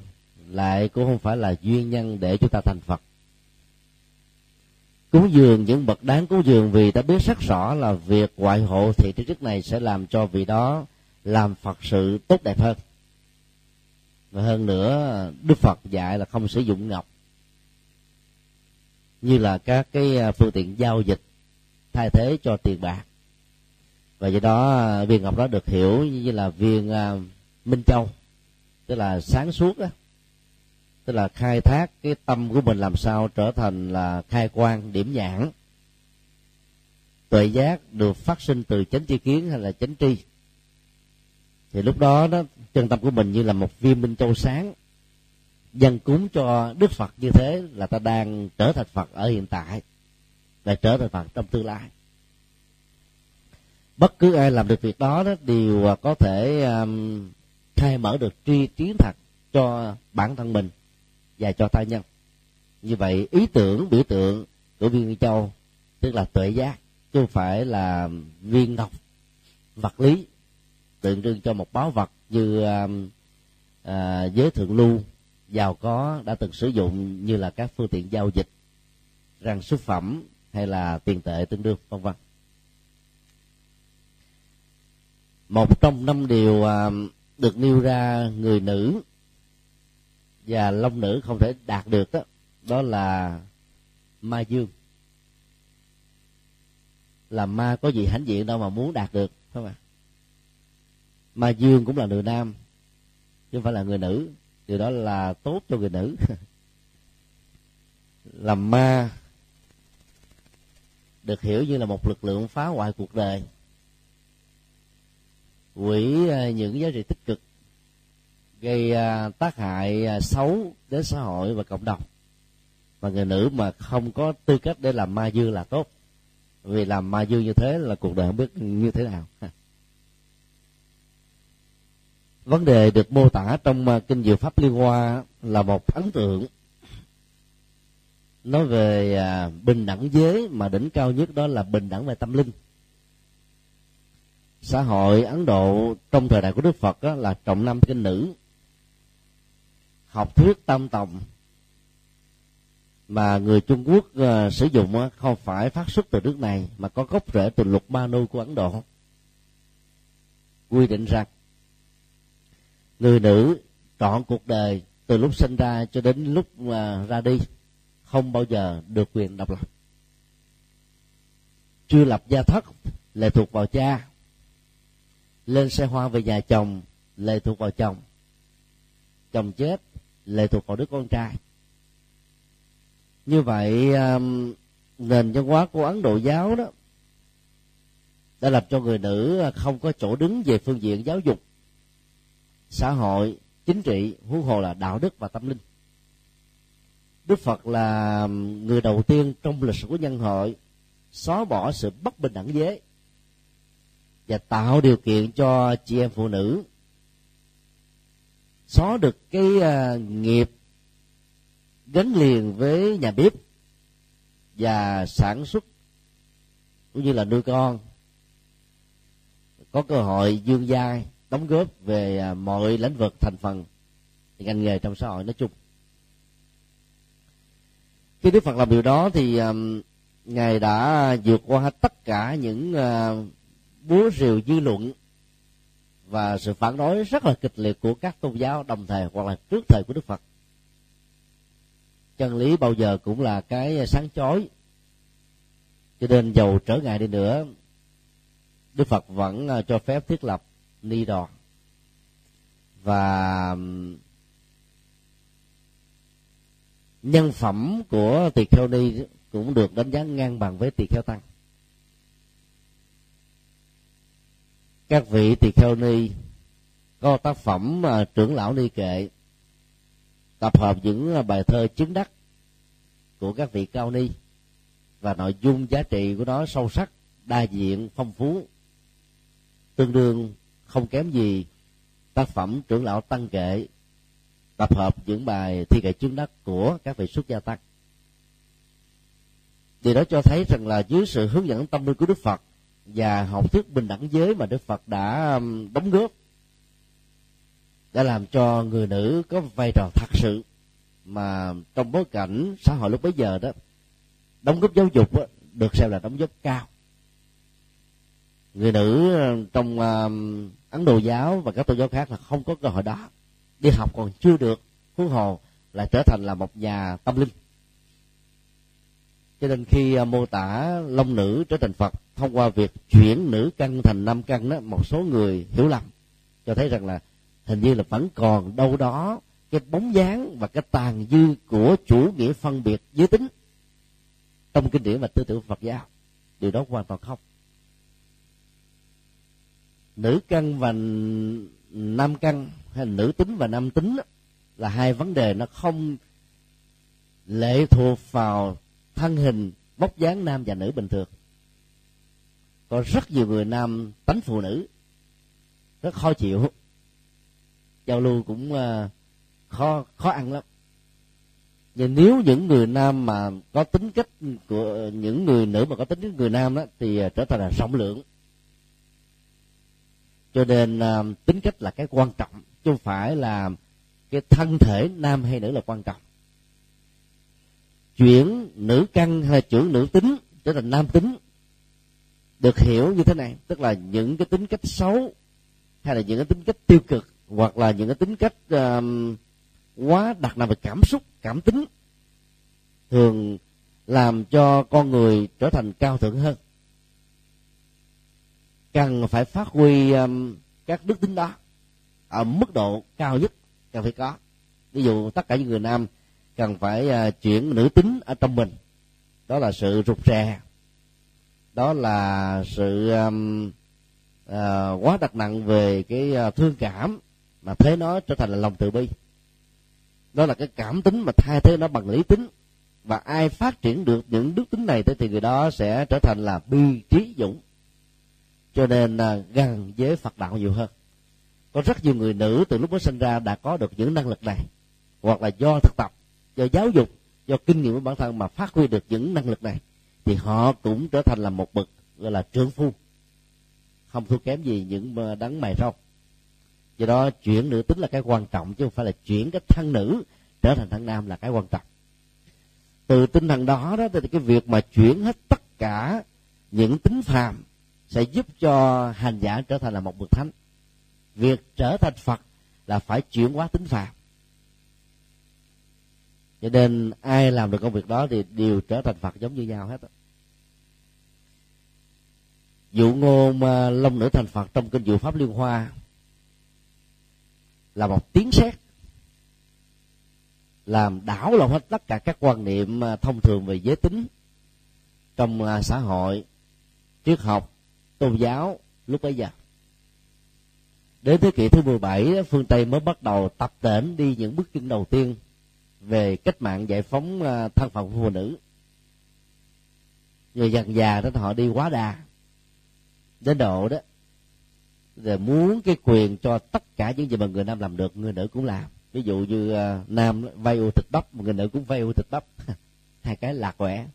lại cũng không phải là duyên nhân để chúng ta thành phật. Cúng dường những bậc đáng cúng dường vì ta biết rất rõ là việc ngoại hộ thị trí chức này sẽ làm cho vị đó làm phật sự tốt đẹp hơn. Và hơn nữa, đức phật dạy là không sử dụng ngọc như là các cái à, phương tiện giao dịch thay thế cho tiền bạc. Và do đó à, viên ngọc đó được hiểu như là viên uh, minh châu tức là sáng suốt đó tức là khai thác cái tâm của mình làm sao trở thành là khai quan điểm nhãn. Tuệ giác được phát sinh từ chánh tri kiến hay là chánh tri. Thì lúc đó đó chân tâm của mình như là một viên minh châu sáng dân cúng cho đức phật như thế là ta đang trở thành phật ở hiện tại và trở thành phật trong tương lai. Bất cứ ai làm được việc đó đó đều có thể um, khai mở được tri kiến thật cho bản thân mình và cho ta nhân. Như vậy ý tưởng biểu tượng của viên châu tức là tuệ giác chứ không phải là viên ngọc vật lý tượng trưng cho một báu vật như um, à, giới thượng lưu giàu có đã từng sử dụng như là các phương tiện giao dịch rằng xuất phẩm hay là tiền tệ tương đương, vân vân. Một trong năm điều à, được nêu ra người nữ và long nữ không thể đạt được đó đó là ma dương. Là ma có gì hãnh diện đâu mà muốn đạt được không ạ? Ma dương cũng là người nam, chứ không phải là người nữ điều đó là tốt cho người nữ. Làm ma được hiểu như là một lực lượng phá hoại cuộc đời quỷ à, những giá trị tích cực, gây à, tác hại à, xấu đến xã hội và cộng đồng. Và người nữ mà không có tư cách để làm ma dương là tốt. Vì làm ma dương như thế là cuộc đời không biết như thế nào. vấn đề được mô tả trong à, kinh diệu pháp liên hoa là một ấn tượng. Nói về à, bình đẳng giới mà đỉnh cao nhất đó là bình đẳng về tâm linh. Xã hội ấn độ trong thời đại của đức phật đó là trọng nam kinh nữ. Học thuyết tam tòng mà người Trung Quốc à, sử dụng không phải phát xuất từ nước này mà có gốc rễ từ luật Manu của Ấn Độ. Quy định rằng người nữ trọn cuộc đời từ lúc sinh ra cho đến lúc mà ra đi, không bao giờ được quyền độc lập. Chưa lập gia thất, lệ thuộc vào cha. Lên xe hoa về nhà chồng, lệ thuộc vào chồng. Chồng chết, lệ thuộc vào đứa con trai. Như vậy nền văn hóa của ấn độ giáo đó đã làm cho người nữ không có chỗ đứng về phương diện giáo dục xã hội, chính trị, huống hồ là đạo đức và tâm linh. Đức phật là người đầu tiên trong lịch sử của nhân hội xóa bỏ sự bất bình đẳng giới và tạo điều kiện cho chị em phụ nữ xóa được cái à, nghiệp gắn liền với nhà bếp và sản xuất cũng như là nuôi con. Có cơ hội dương giai đóng góp về à, mọi lĩnh vực thành phần ngành nghề trong xã hội nói chung. Khi đức phật làm điều đó thì à, ngài đã vượt qua tất cả những à, búa rìu dư luận và sự phản đối rất là kịch liệt của các tôn giáo đồng thời hoặc là trước thời của đức phật. Chân lý bao giờ cũng là cái sáng chói. Cho nên dầu trở ngại đi nữa, đức phật vẫn cho phép thiết lập ni đò và nhân phẩm của tỳ kheo ni cũng được đánh giá ngang bằng với tỳ kheo tăng. Các vị tỳ kheo ni có tác phẩm mà trưởng lão ni kệ, tập hợp những ờ, bài thơ chứng đắc của các vị cao ni và nội dung giá trị của nó sâu sắc, đa diện, phong phú, tương đương không kém gì tác phẩm trưởng lão tăng kệ tập hợp những bài thi kệ chứng đắc của các vị xuất gia tăng. Điều đó cho thấy rằng là dưới sự hướng dẫn tâm linh của đức phật và học thuyết bình đẳng giới mà đức phật đã um, đóng góp đã làm cho người nữ có vai trò thật sự mà trong bối cảnh xã hội lúc bấy giờ đó đóng góp giáo dục đó, được xem là đóng góp cao. Người nữ um, trong uh, ấn độ giáo và các tôn giáo khác là không có cơ hội đó. Đi học còn chưa được, huống hồ là trở thành là một nhà tâm linh. Cho nên khi à, mô tả long nữ trở thành phật, thông qua việc chuyển nữ căn thành nam căn đó, một số người hiểu lầm, cho thấy rằng là hình như là vẫn còn đâu đó cái bóng dáng và cái tàn dư của chủ nghĩa phân biệt giới tính trong kinh điển và tư tưởng Phật giáo. Điều đó hoàn toàn không nữ căn và nam căn hay nữ tính và nam tính là hai vấn đề nó không lệ thuộc vào thân hình vóc dáng nam và nữ bình thường. Có rất nhiều người nam tánh phụ nữ, rất khó chịu. Giao lưu cũng ờ, khó khó ăn lắm. Nhưng nếu những người nam mà có tính cách của những người nữ mà có tính cách người nam đó thì ờ, trở thành là rộng lượng cho nên uh, tính cách là cái quan trọng chứ không phải là cái thân thể nam hay nữ là quan trọng. Chuyển nữ căn hay chuyển nữ tính trở thành nam tính được hiểu như thế này tức là những cái tính cách xấu hay là những cái tính cách tiêu cực hoặc là những cái tính cách uh, quá đặc nặng về cảm xúc cảm tính thường làm cho con người trở thành cao thượng hơn cần phải phát huy um, các đức tính đó ở mức độ cao nhất cần phải có. Ví dụ tất cả những người nam cần phải uh, chuyển nữ tính ở trong mình. Đó là sự rụt rè. Đó là sự um, uh, quá đặc nặng về cái uh, thương cảm mà thế nó trở thành là lòng từ bi. Đó là cái cảm tính mà thay thế nó bằng lý tính. Và ai phát triển được những đức tính này thì người đó sẽ trở thành là bi trí dũng cho nên là gần với phật đạo nhiều hơn. Có rất nhiều người nữ từ lúc mới sinh ra đã có được những năng lực này. Hoặc là do thực tập, do giáo dục, do kinh nghiệm của bản thân mà phát huy được những năng lực này. Thì họ cũng trở thành là một bậc, gọi là trưởng phu. Không thua kém gì những à, đấng mày râu. Do đó, chuyển nữ tính là cái quan trọng, chứ không phải là chuyển cái thân nữ trở thành thân nam là cái quan trọng. Từ tinh thần đó đó, thì cái việc mà chuyển hết tất cả những tính phàm sẽ giúp cho hành giả trở thành là một bậc thánh. Việc trở thành phật là phải chuyển hóa tính phàm. Cho nên ai làm được công việc đó thì đều trở thành phật giống như nhau hết dụ ngôn à, long nữ thành phật trong kinh dụ pháp liên hoa là một tiếng sét, làm đảo lộn hết tất cả các quan niệm à, thông thường về giới tính trong à, xã hội, triết học tôn giáo lúc bấy giờ. Đến thế kỷ thứ 17 phương Tây mới bắt đầu tập tễnh đi những bước chân đầu tiên về cách mạng giải phóng à, thân phận của phụ nữ. Rồi dần già đó họ đi quá đà đến độ đó rồi muốn cái quyền cho tất cả những gì mà người nam làm được người nữ cũng làm. Ví dụ như uh, nam vay ô thịt bắp người nữ cũng vay ô thịt bắp. Hai cái lạc quẻ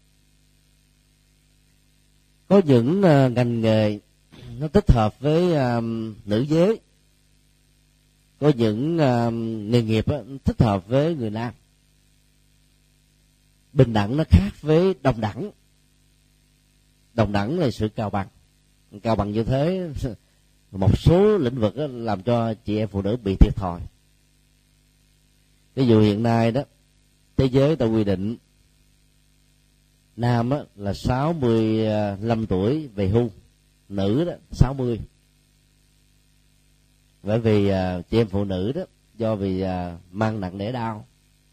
có những uh, ngành nghề nó thích hợp với uh, nữ giới. Có những uh, nghề nghiệp đó, thích hợp với người nam. Bình đẳng nó khác với đồng đẳng. Đồng đẳng là sự cao bằng. Cao bằng như thế một số lĩnh vực đó làm cho chị em phụ nữ bị thiệt thòi. Ví dụ hiện nay đó thế giới ta quy định nam á, là 65 à, tuổi về hưu. Nữ đó 60 bởi vì uh, chị em phụ nữ đó do vì uh, mang nặng đẻ đau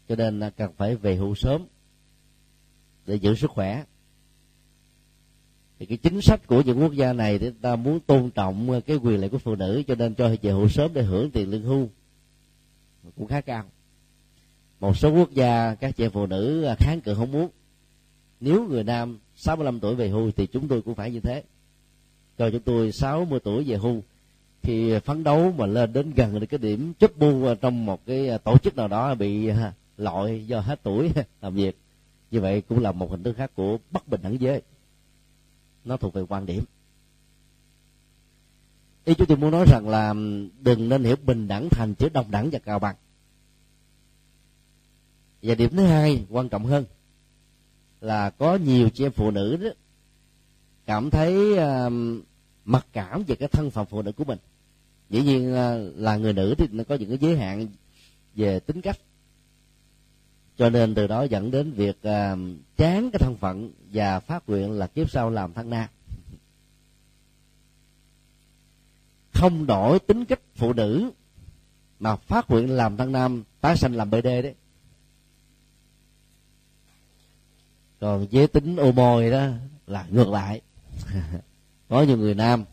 cho nên uh, cần phải về hưu sớm để giữ sức khỏe. Thì cái chính sách của những quốc gia này thì ta muốn tôn trọng cái quyền lợi của phụ nữ cho nên cho về hưu sớm để hưởng tiền lương hưu. Cũng khá cao. Một số quốc gia các chị phụ nữ kháng cự không muốn nếu người nam 65 tuổi về hưu thì chúng tôi cũng phải như thế. Cho chúng tôi 60 tuổi về hưu thì phấn đấu mà lên đến gần được cái điểm chấp bu trong một cái tổ chức nào đó bị à, loại do hết tuổi làm việc. Như vậy cũng là một hình thức khác của bất bình đẳng giới. Nó thuộc về quan điểm. Ý chúng tôi muốn nói rằng là đừng nên hiểu bình đẳng thành chữ đồng đẳng và cao bằng. Và điểm thứ hai quan trọng hơn là có nhiều chị em phụ nữ đó cảm thấy uh, mặc cảm về cái thân phận phụ nữ của mình. Dĩ nhiên uh, là người nữ thì nó có những cái giới hạn về tính cách. Cho nên từ đó dẫn đến việc uh, chán cái thân phận và phát nguyện là kiếp sau làm thân nam không đổi tính cách phụ nữ mà phát nguyện làm thân nam tái sanh làm bd đấy. Còn giới tính ô môi đó là ngược lại. Có nhiều người nam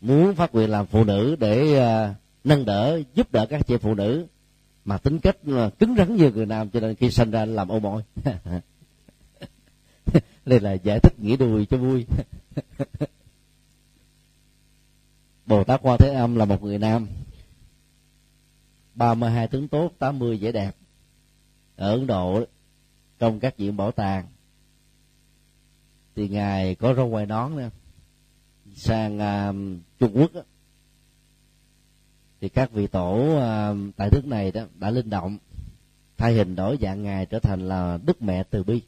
muốn phát nguyện làm phụ nữ để uh, nâng đỡ giúp đỡ các chị phụ nữ mà tính cách uh, cứng rắn như người nam cho nên khi sinh ra làm ô môi đây là giải thích nghĩa đùi cho vui. Bồ tát quan thế âm là một người nam 32 tướng tốt 80 vẻ đẹp. Ở ấn độ trong các viện bảo tàng. Thì ngài có râu ngoài nón nè. Sang uh, trung quốc đó, thì các vị tổ uh, tại nước này đó đã linh động thay hình đổi dạng ngài trở thành là đức mẹ từ bi.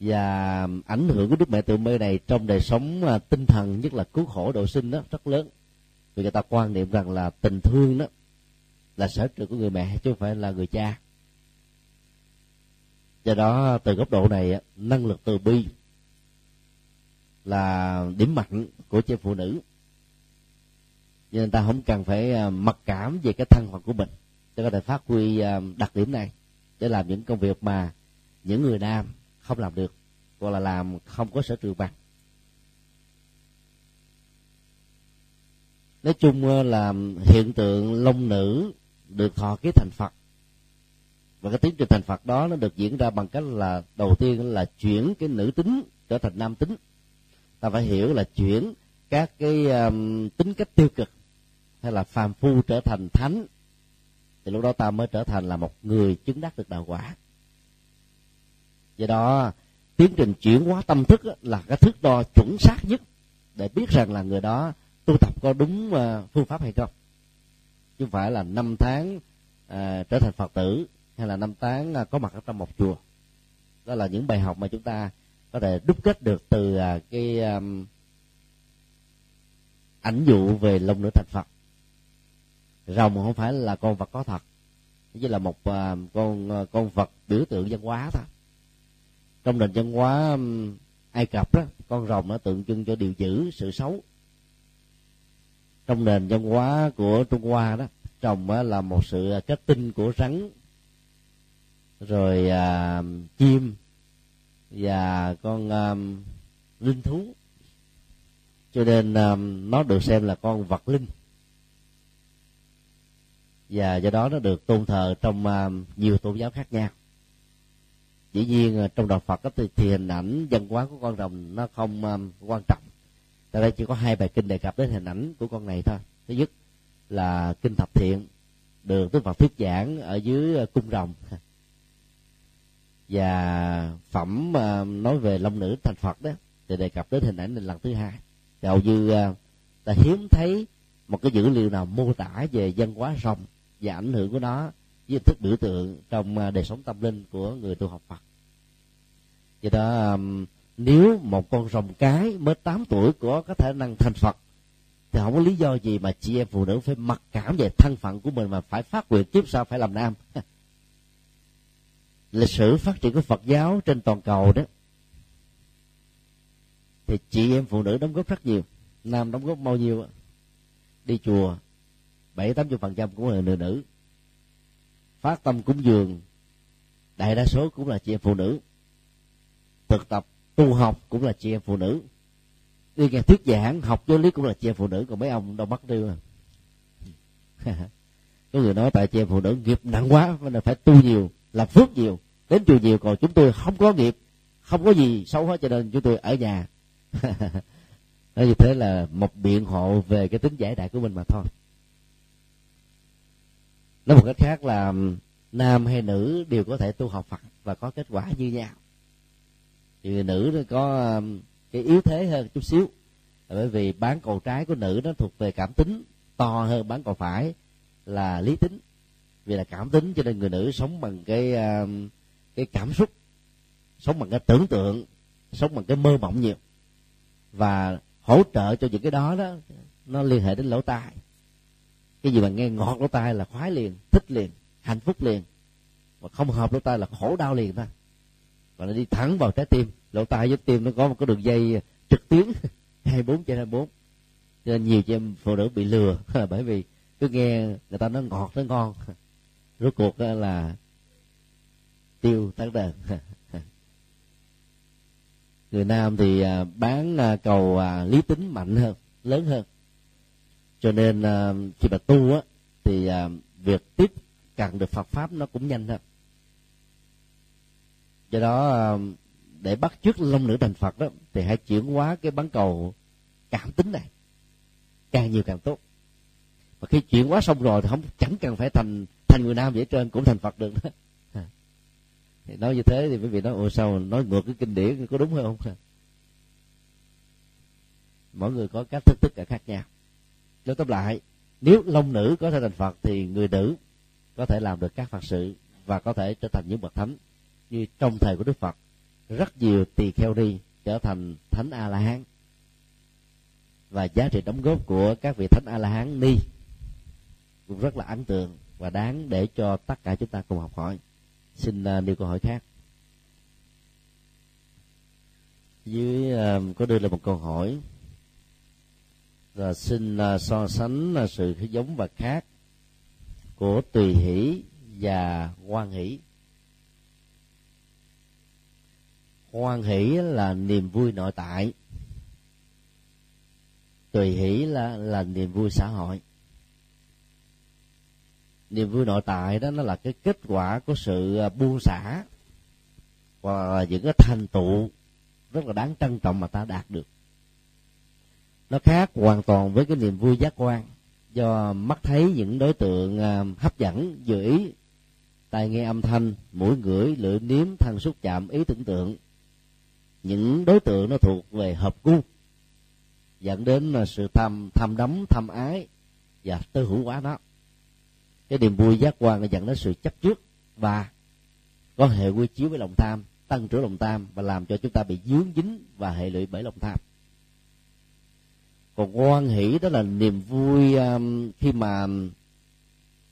Và ảnh hưởng của đức mẹ từ bi này trong đời sống uh, tinh thần nhất là cứu khổ độ sinh đó rất lớn. Vì người ta quan niệm rằng là tình thương đó là sở trường của người mẹ chứ không phải là người cha do đó, từ góc độ này, năng lực từ bi là điểm mạnh của chị phụ nữ. Cho nên ta không cần phải à, mặc cảm về cái thân phận của mình để có thể phát huy à, đặc điểm này để làm những công việc mà những người nam không làm được hoặc là làm không có sở trường bằng. Nói chung à, là hiện tượng long nữ được thọ ký thành phật và cái tiến trình thành phật đó nó được diễn ra bằng cách là đầu tiên là chuyển cái nữ tính trở thành nam tính. Ta phải hiểu là chuyển các cái um, tính cách tiêu cực hay là phàm phu trở thành thánh. Thì lúc đó ta mới trở thành là một người chứng đắc được đạo quả. Do đó tiến trình chuyển hóa tâm thức là cái thước đo chuẩn xác nhất để biết rằng là người đó tu tập có đúng uh, phương pháp hay không. Chứ không phải là năm tháng à, trở thành phật tử hay là năm tháng à, có mặt ở trong một chùa. Đó là những bài học mà chúng ta có thể đúc kết được từ à, cái um, ảnh dụ về lông nữ thành phật. Rồng không phải là con vật có thật chỉ là một uh, con uh, con vật biểu tượng văn hóa thôi. Trong nền văn hóa um, ai cập đó con rồng nó tượng trưng cho điều dữ sự xấu. Trong nền văn hóa của trung hoa đó rồng là một sự kết tinh của rắn rồi à, chim và con à, linh thú. Cho nên à, nó được xem là con vật linh. Và do đó nó được tôn thờ trong à, nhiều tôn giáo khác nhau. Dĩ nhiên à, trong đạo phật đó, thì, thì hình ảnh văn hóa của con rồng nó không à, quan trọng. Tại đây chỉ có hai bài kinh đề cập đến hình ảnh của con này thôi. Thứ nhất là kinh thập thiện được đức phật thuyết giảng ở dưới à, cung rồng. và phẩm uh, nói về long nữ thành phật đó thì đề cập đến hình ảnh này lần thứ hai hầu như uh, ta hiếm thấy một cái dữ liệu nào mô tả về văn hóa rồng và ảnh hưởng của nó với hình thức biểu tượng trong uh, đời sống tâm linh của người tu học Phật. Do đó um, nếu một con rồng cái mới 8 tuổi có có thể năng thành Phật thì không có lý do gì mà chị em phụ nữ phải mặc cảm về thân phận của mình mà phải phát nguyện kiếp sau phải làm nam lịch sử phát triển của Phật giáo trên toàn cầu đó, thì chị em phụ nữ đóng góp rất nhiều, nam đóng góp bao nhiêu đi chùa, bảy tám phần trăm cũng là người nữ. Phát tâm cúng dường, đại đa số cũng là chị em phụ nữ. Thực tập, tu học cũng là chị em phụ nữ. Đi nghe thuyết giảng, học giáo lý cũng là chị em phụ nữ. Còn mấy ông đâu bắt đi mà. Có người nói tại chị em phụ nữ nghiệp nặng quá, nên phải tu nhiều làm phước nhiều, đến chùa nhiều, còn chúng tôi không có nghiệp, không có gì xấu hết, cho nên chúng tôi ở nhà. Nói như thế là một biện hộ về cái tính giải đại của mình mà thôi. Nói một cách khác là nam hay nữ đều có thể tu học phật và có kết quả như nhau. Thì nữ nữ có cái yếu thế hơn chút xíu. Bởi vì bán cầu trái của nữ nó thuộc về cảm tính, to hơn bán cầu phải là lý tính vì là cảm tính, cho nên người nữ sống bằng cái à, cái cảm xúc, sống bằng cái tưởng tượng, sống bằng cái mơ mộng nhiều. Và hỗ trợ cho những cái đó đó, nó liên hệ đến lỗ tai. Cái gì mà nghe ngọt lỗ tai là khoái liền, thích liền, hạnh phúc liền. Mà không hợp lỗ tai là khổ đau liền thôi. Và nó đi thẳng vào trái tim. Lỗ tai với tim nó có một cái đường dây trực tuyến 24 trên 24 cho nên nhiều chị em phụ nữ bị lừa, bởi vì cứ nghe người ta nói ngọt nó ngon rốt cuộc là tiêu tán đàn. Người nam thì à, bán à, cầu à, lý tính mạnh hơn, lớn hơn. Cho nên khi mà tu á, thì việc tiếp cận được Phật pháp nó cũng nhanh hơn. Do đó để bắt chước long nữ thành Phật đó, thì hãy chuyển hóa cái bán cầu cảm tính này càng nhiều càng tốt. Và khi chuyển hóa xong rồi thì không chẳng cần phải thành thành người nam vậy trơn, cũng thành Phật được đó. À. Thì nói như thế thì quý vị nói ồ sao nói ngược cái kinh điển, có đúng hay không? Mỗi người có cách thức tất cả khác nhau. Nói tóm lại, nếu long nữ có thể thành phật thì người nữ có thể làm được các phật sự và có thể trở thành những bậc thánh. Như trong thời của đức phật, rất nhiều tỳ kheo đi trở thành thánh a la hán và giá trị đóng góp của các vị thánh a la hán ni cũng rất là ấn tượng và đáng để cho tất cả chúng ta cùng học hỏi. Xin uh, nêu câu hỏi khác. Dưới uh, có đưa là một câu hỏi. Là xin uh, so sánh uh, sự giống và khác của tùy hỷ và hoan hỷ. Hoan hỷ là niềm vui nội tại. Tùy hỷ là là niềm vui xã hội niềm vui nội tại đó, nó là cái kết quả của sự à, buông xả và những cái thành tựu rất là đáng trân trọng mà ta đạt được. Nó khác hoàn toàn với cái niềm vui giác quan, do mắt thấy những đối tượng à, hấp dẫn dự ý, tai nghe âm thanh, mũi ngửi, lưỡi nếm, thân xúc chạm, ý tưởng tượng. Những đối tượng nó thuộc về hợp gu, dẫn đến à, sự tham tham đắm, tham ái và tư hữu quá nó cái niềm vui giác quan nó dẫn đến sự chấp trước và có hệ quy chiếu với lòng tham tăng trưởng lòng tham và làm cho chúng ta bị dướng dính và hệ lụy bởi lòng tham. Còn quan hỷ đó là niềm vui um, khi mà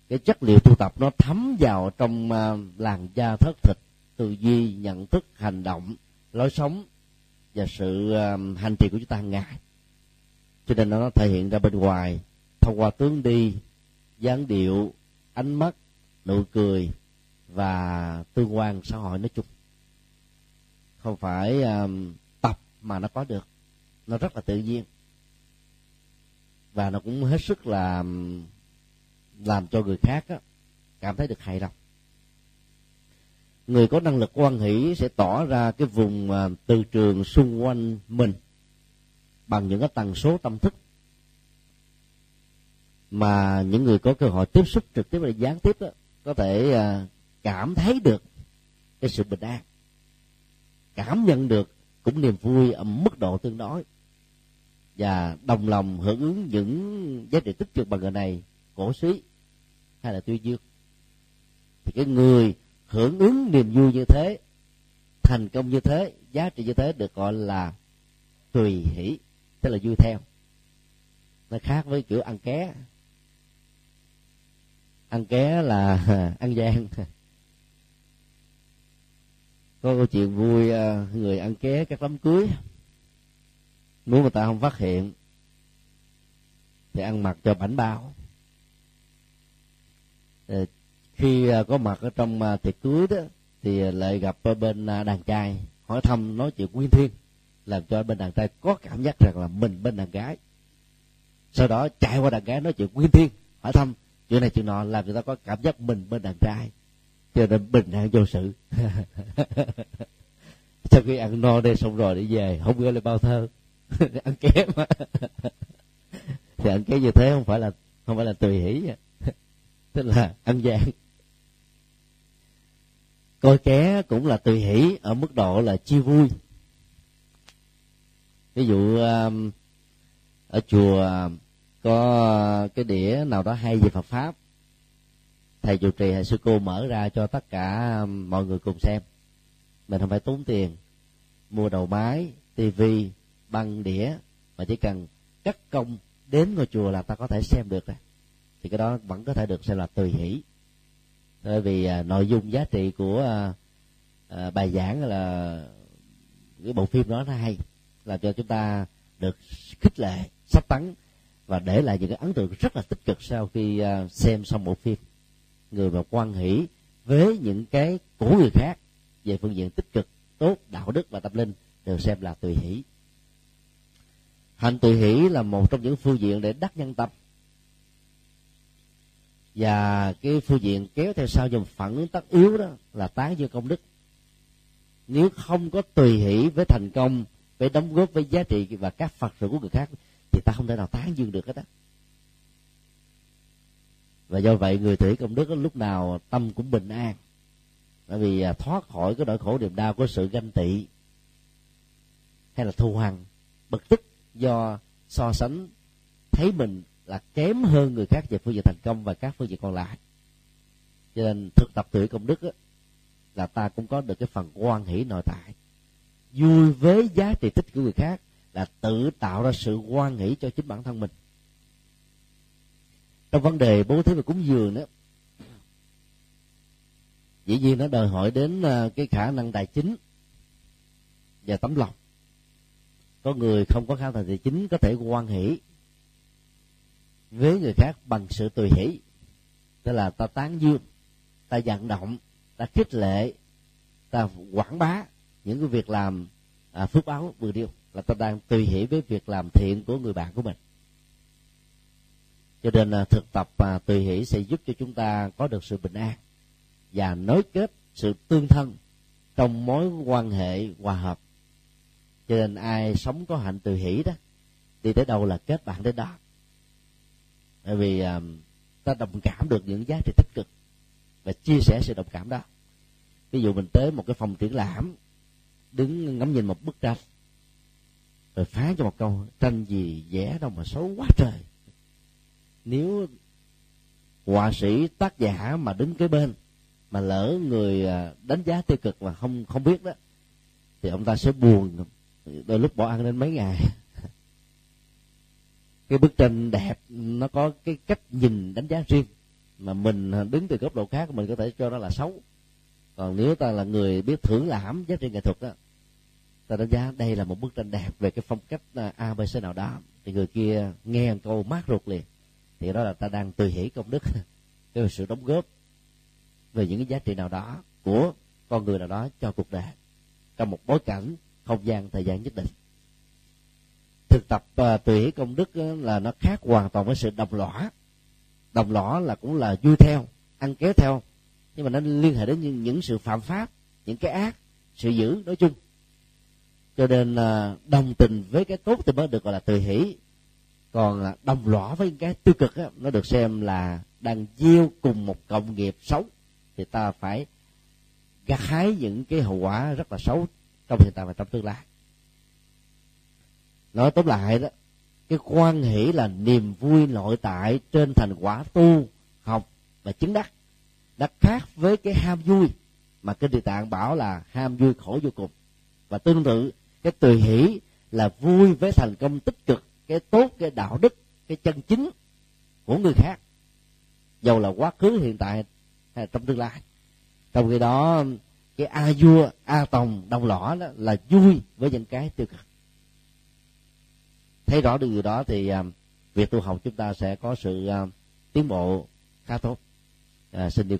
cái chất liệu tu tập nó thấm vào trong uh, làn da thất thịt tư duy nhận thức hành động lối sống và sự uh, hành trì của chúng ta hàng ngày. Cho nên nó thể hiện ra bên ngoài thông qua tướng đi dáng điệu ánh mắt nụ cười và tương quan xã hội nói chung. Không phải um, tập mà nó có được. Nó rất là tự nhiên. Và nó cũng hết sức là um, làm cho người khác á, cảm thấy được hài lòng. Người có năng lực quan hỷ sẽ tỏ ra cái vùng uh, từ trường xung quanh mình bằng những cái tần số tâm thức mà những người có cơ hội tiếp xúc trực tiếp và gián tiếp đó, có thể à, cảm thấy được cái sự bình an cảm nhận được cũng niềm vui ở mức độ tương đối. Và đồng lòng hưởng ứng những giá trị tích cực bằng người này cổ suý hay là tuyên dương. Thì cái người hưởng ứng niềm vui như thế thành công như thế giá trị như thế được gọi là tùy hỷ tức là vui theo. Nó khác với kiểu ăn ké ăn ké là ăn gian. Có câu chuyện vui ờ, người ăn ké các đám cưới. Muốn người ta không phát hiện, thì ăn mặc cho bảnh bao. Ờ, khi ờ, có mặt ở trong tiệc cưới đó, thì lại gặp bên đàn trai, hỏi thăm, nói chuyện nguyên thiên, làm cho bên đàn trai có cảm giác rằng là mình bên đàn gái. Sau đó chạy qua đàn gái nói chuyện nguyên thiên, hỏi thăm chuyện này chuyện nọ làm người ta có cảm giác mình bên đàn trai, cho nên bình an vô sự. Sau khi ăn no đây xong rồi đi về, không gửi lại bao thơ. Ăn ké thì ăn ké như thế không phải là, không phải là tùy hỷ. Tức là ăn gian. Coi ké cũng là tùy hỷ ở mức độ là chia vui. Ví dụ um, ở chùa um, có ờ, cái đĩa nào đó hay về Phật pháp. Thầy chủ trì hay sư cô mở ra cho tất cả ờ, mọi người cùng xem. Mình không phải tốn tiền. Mua đầu máy tivi băng đĩa mà chỉ cần cắt công đến ngôi chùa là ta có thể xem được rồi. Thì cái đó vẫn có thể được xem là tùy hỷ. Bởi vì à, nội dung giá trị của à, à, bài giảng là cái bộ phim đó nó hay làm cho chúng ta được khích lệ sắp tấn và để lại những cái ấn tượng rất là tích cực sau khi à, xem xong bộ phim. Người mà quan hỷ với những cái của người khác về phương diện tích cực, tốt, đạo đức và tâm linh đều xem là tùy hỷ. Hạnh tùy hỷ là một trong những phương diện để đắc nhân tâm. Và cái phương diện kéo theo sau dòng phản ứng tất yếu đó là tán dương công đức. Nếu không có tùy hỷ với thành công, với đóng góp với giá trị và các phật sự của người khác thì ta không thể nào tán dương được hết á. Và do vậy người thủy công đức lúc nào tâm cũng bình an. Bởi vì à, thoát khỏi cái nỗi khổ niềm đau của sự ganh tị hay là thù hằn bực tức do so sánh thấy mình là kém hơn người khác về phương diện thành công và các phương diện còn lại. Cho nên thực tập tuổi công đức á, là ta cũng có được cái phần quan hỷ nội tại vui với giá trị tích của người khác là tự tạo ra sự quan nghĩ cho chính bản thân mình. Trong vấn đề bố thí và cúng dường đó dĩ nhiên nó đòi hỏi đến à, cái khả năng tài chính và tấm lòng. Có người không có khả năng tài chính có thể quan hỷ với người khác bằng sự tùy hỷ. Tức là ta tán dương ta vận động ta khích lệ ta quảng bá những cái việc làm à, phước báo vừa điêu là ta đang tùy hỷ với việc làm thiện của người bạn của mình. Cho nên à, thực tập và tùy hỷ sẽ giúp cho chúng ta có được sự bình an và nối kết sự tương thân trong mối quan hệ hòa hợp. Cho nên ai sống có hạnh tùy hỷ đó, đi tới đâu là kết bạn đến đó. Bởi vì à, ta đồng cảm được những giá trị tích cực và chia sẻ sự đồng cảm đó. Ví dụ mình tới một cái phòng triển lãm, đứng ngắm nhìn một bức tranh rồi phán cho một câu, tranh gì vẽ đâu mà xấu quá trời. Nếu họa sĩ, tác giả mà đứng kế bên, mà lỡ người à, đánh giá tiêu cực mà không không biết đó, thì ông ta sẽ buồn. Đôi lúc bỏ ăn đến mấy ngày. Cái bức tranh đẹp, nó có cái cách nhìn đánh giá riêng, mà mình đứng từ góc độ khác, mình có thể cho nó là xấu. Còn nếu ta là người biết thưởng lãm giá trị nghệ thuật đó ta đánh giá đây là một bức tranh đẹp về cái phong cách à, abc nào đó. Thì người kia nghe một câu mát ruột liền. Thì đó là ta đang tùy hỷ công đức. Cái sự đóng góp về những cái giá trị nào đó của con người nào đó cho cuộc đời. Trong một bối cảnh không gian thời gian nhất định. Thực tập uh, tùy hỷ công đức uh, là nó khác hoàn toàn với sự đồng lõa. Đồng lõa là cũng là vui theo ăn kéo theo. Nhưng mà nó liên hệ đến những, những sự phạm pháp những cái ác sự dữ nói chung cho nên là đồng tình với cái tốt thì mới được gọi là từ hỷ. Còn à, đồng lõa với cái tiêu cực á, nó được xem là đang gieo cùng một cộng nghiệp xấu. Thì ta phải gặt hái những cái hậu quả rất là xấu trong hiện tại và trong tương lai. Nói tóm lại đó cái quan hỷ là niềm vui nội tại trên thành quả tu học và chứng đắc đã khác với cái ham vui mà kinh địa tạng bảo là ham vui khổ vô cùng. Và tương tự cái tùy hỷ là vui với thành công tích cực cái tốt cái đạo đức cái chân chính của người khác. Dầu là quá khứ hiện tại hay là trong tương lai. Trong khi đó cái a vua a tòng đồng lõ đó là vui với những cái tiêu cực. Thấy rõ được điều đó thì à, việc tu học chúng ta sẽ có sự à, tiến bộ khá tốt. À, xin điều